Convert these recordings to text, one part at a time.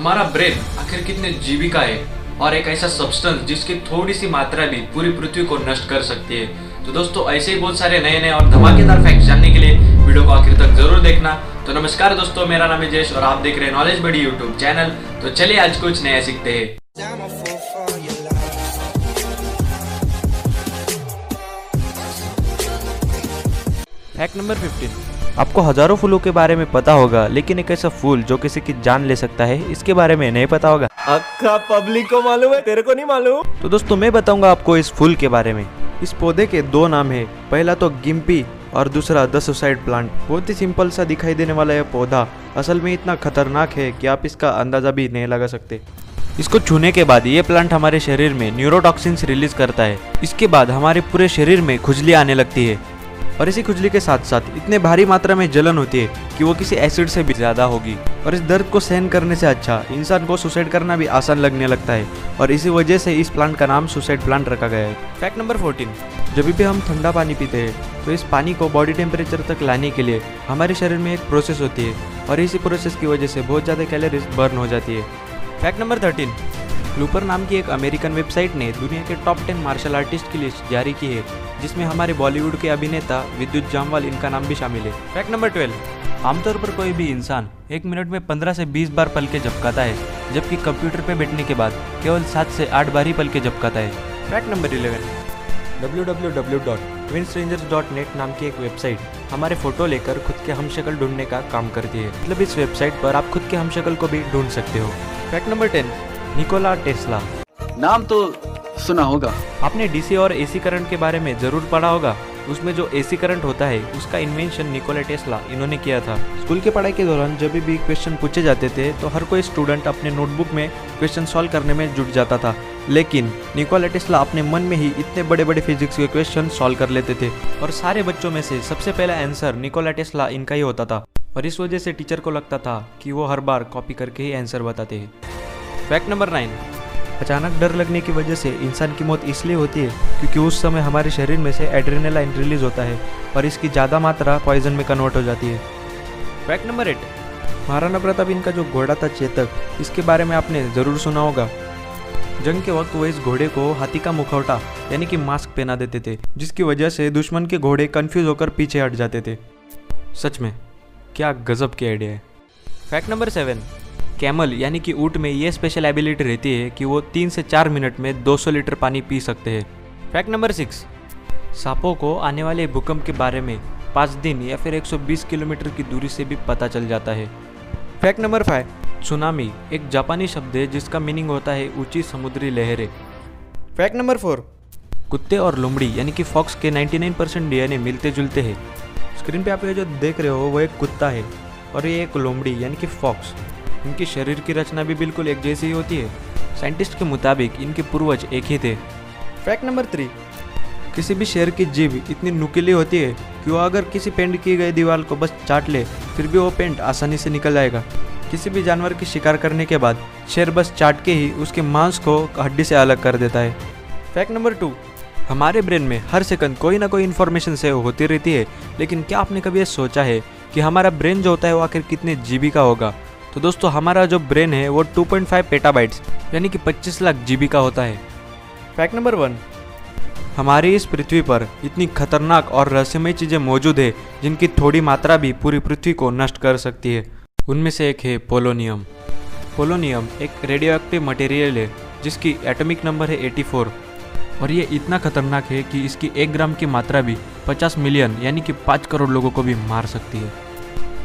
हमारा ब्रेन आखिर कितने जीबी का है और एक ऐसा सब्सटेंस जिसकी थोड़ी सी मात्रा भी पूरी पृथ्वी को नष्ट कर सकती है। तो दोस्तों, ऐसे ही बहुत सारे नए नए और धमाकेदार फैक्ट जानने के लिए वीडियो को आखिर तक ज़रूर देखना। तो नमस्कार दोस्तों, मेरा नाम है जयेश और आप देख रहे हैं नॉलेज बड़ी यूट्यूब चैनल तो चलिए आज कुछ नया सीखते हैं. फैक्ट नंबर 15 आपको हज़ारों फूलों के बारे में पता होगा लेकिन एक ऐसा फूल जो किसी की जान ले सकता है इसके बारे में नहीं पता होगा। अक्का पब्लिक को मालूम है तेरे को नहीं मालूम? तो दोस्तों मैं बताऊँगा आपको इस फूल के बारे में। इस पौधे के दो नाम है। पहला तो गिम्पी और दूसरा द सुसाइड प्लांट। बहुत ही सिंपल सा दिखाई देने वाला यह पौधा। असल में इतना खतरनाक है कि आप इसका अंदाज़ा भी नहीं लगा सकते। इसको छूने के बाद ये प्लांट हमारे शरीर में न्यूरोटॉक्सिन्स रिलीज़ करता है। इसके बाद हमारे पूरे शरीर में खुजली आने लगती है। और इसी खुजली के साथ साथ इतने भारी मात्रा में जलन होती है कि वो किसी एसिड से भी ज़्यादा होगी। और इस दर्द को सहन करने से अच्छा इंसान को सुसाइड करना भी आसान लगने लगता है। और इसी वजह से इस प्लांट का नाम सुसाइड प्लांट रखा गया है। फैक्ट नंबर 14 जब भी हम ठंडा पानी पीते हैं तो इस पानी को बॉडी टेम्परेचर तक लाने के लिए हमारे शरीर में एक प्रोसेस होती है। और इसी प्रोसेस की वजह से बहुत ज़्यादा कैलोरीज बर्न हो जाती है। फैक्ट नंबर थर्टीन लूपर नाम की एक अमेरिकन वेबसाइट ने दुनिया के टॉप टेन मार्शल आर्टिस्ट की लिस्ट जारी की है, जिसमें हमारे बॉलीवुड के अभिनेता विद्युत जामवाल, इनका नाम भी शामिल है। फैक्ट नंबर ट्वेल्व आमतौर पर कोई भी इंसान एक मिनट में 15 से 20 बार पल के झपकाता है, जबकि कंप्यूटर पर बैठने के बाद केवल सात से आठ बार ही पल के झपकाता है। फैक्ट नंबर 11 www.twinstrangers.net नाम की एक वेबसाइट हमारे फ़ोटो लेकर खुद के हम शक्ल ढूँढने का काम करती है। मतलब इस वेबसाइट पर आप खुद के हम शक्ल को भी ढूंढ सकते हो। Fact number ten Nikola Tesla नाम तो सुना होगा। आपने डीसी और एसी करंट के बारे में ज़रूर पढ़ा होगा। उसमें जो एसी करंट होता है उसका इन्वेंशन निकोला टेस्ला इन्होंने किया था। स्कूल की पढ़ाई के दौरान जब भी क्वेश्चन पूछे जाते थे तो हर कोई स्टूडेंट अपने नोटबुक में क्वेश्चन सॉल्व करने में जुट जाता था। लेकिन निकोला टेस्ला अपने मन में ही इतने बड़े बड़े फिजिक्स के क्वेश्चन सॉल्व कर लेते थे। और सारे बच्चों में से सबसे पहला आंसर निकोला टेस्ला इनका ही होता था। और इस वजह से टीचर को लगता था कि वो हर बार कॉपी करके ही आंसर बताते हैं। फैक्ट नंबर नाइन अचानक डर लगने की वजह से इंसान की मौत इसलिए होती है क्योंकि उस समय हमारे शरीर में से एड्रेनालाइन रिलीज़ होता है और इसकी ज़्यादा मात्रा पॉइजन में कन्वर्ट हो जाती है। Fact number eight Maharana Pratap इनका जो घोड़ा था चेतक इसके बारे में आपने ज़रूर सुना होगा। जंग के वक्त वो इस घोड़े को हाथी का मुखौटा यानी कि मास्क पहना देते थे जिसकी वजह से दुश्मन के घोड़े कंफ्यूज होकर पीछे हट जाते थे। सच में क्या गजब की आइडिया है। फैक्ट नंबर सेवन कैमल, यानी कि ऊँट में ये स्पेशल एबिलिटी रहती है कि वो तीन से चार मिनट में 200 लीटर पानी पी सकते हैं। फैक्ट नंबर सिक्स सांपों को आने वाले भूकंप के बारे में पाँच दिन या फिर 120 किलोमीटर की दूरी से भी पता चल जाता है। फैक्ट नंबर फाइव सुनामी एक जापानी शब्द है जिसका मीनिंग होता है ऊँची समुद्री लहरें। फैक्ट नंबर फोर कुत्ते और लोमड़ी, यानी कि फॉक्स के 99 परसेंट डीएनए मिलते जुलते हैं। स्क्रीन पे आप ये जो देख रहे हो, वो एक कुत्ता है और ये एक लोमड़ी, यानी कि फॉक्स इनकी शरीर की रचना भी बिल्कुल एक जैसी ही होती है। साइंटिस्ट के मुताबिक इनके पूर्वज एक ही थे। Fact number three. किसी भी शेर की जीभ इतनी नुकीली होती है कि वो अगर किसी पेंट की गई दीवार को बस चाट ले फिर भी वो पेंट आसानी से निकल जाएगा किसी भी जानवर की शिकार करने के बाद शेर बस चाट के ही उसके मांस को हड्डी से अलग कर देता है। Fact number two. हमारे ब्रेन में हर सेकंड कोई ना कोई इन्फॉर्मेशन सेव होती रहती है लेकिन क्या आपने कभी ये सोचा है कि हमारा ब्रेन जो होता है वो आखिर कितने जीबी का होगा? तो दोस्तों हमारा जो ब्रेन है वो 2.5 पेटाबाइट्स यानी कि 25 लाख जीबी का होता है। फैक्ट नंबर वन हमारी इस पृथ्वी पर इतनी खतरनाक और रहस्यमय चीज़ें मौजूद है जिनकी थोड़ी मात्रा भी पूरी पृथ्वी को नष्ट कर सकती है। उनमें से एक है पोलोनियम पोलोनियम एक रेडियो एक्टिव मटेरियल है जिसकी एटॉमिक नंबर है 84 और ये इतना खतरनाक है कि इसकी एक ग्राम की मात्रा भी 50 मिलियन यानी कि 5 करोड़ लोगों को भी मार सकती है।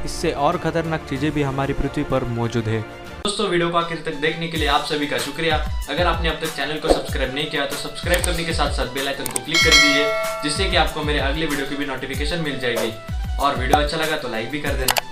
इससे और खतरनाक चीज़ें भी हमारी पृथ्वी पर मौजूद है। दोस्तों, वीडियो को आखिर तक देखने के लिए आप सभी का शुक्रिया। अगर आपने अब तक चैनल को सब्सक्राइब नहीं किया तो सब्सक्राइब करने के साथ साथ बेल आइकन को क्लिक कर दीजिए, जिससे कि आपको मेरे अगले वीडियो की भी नोटिफिकेशन मिल जाएगी। और वीडियो अच्छा लगा तो लाइक भी कर देना।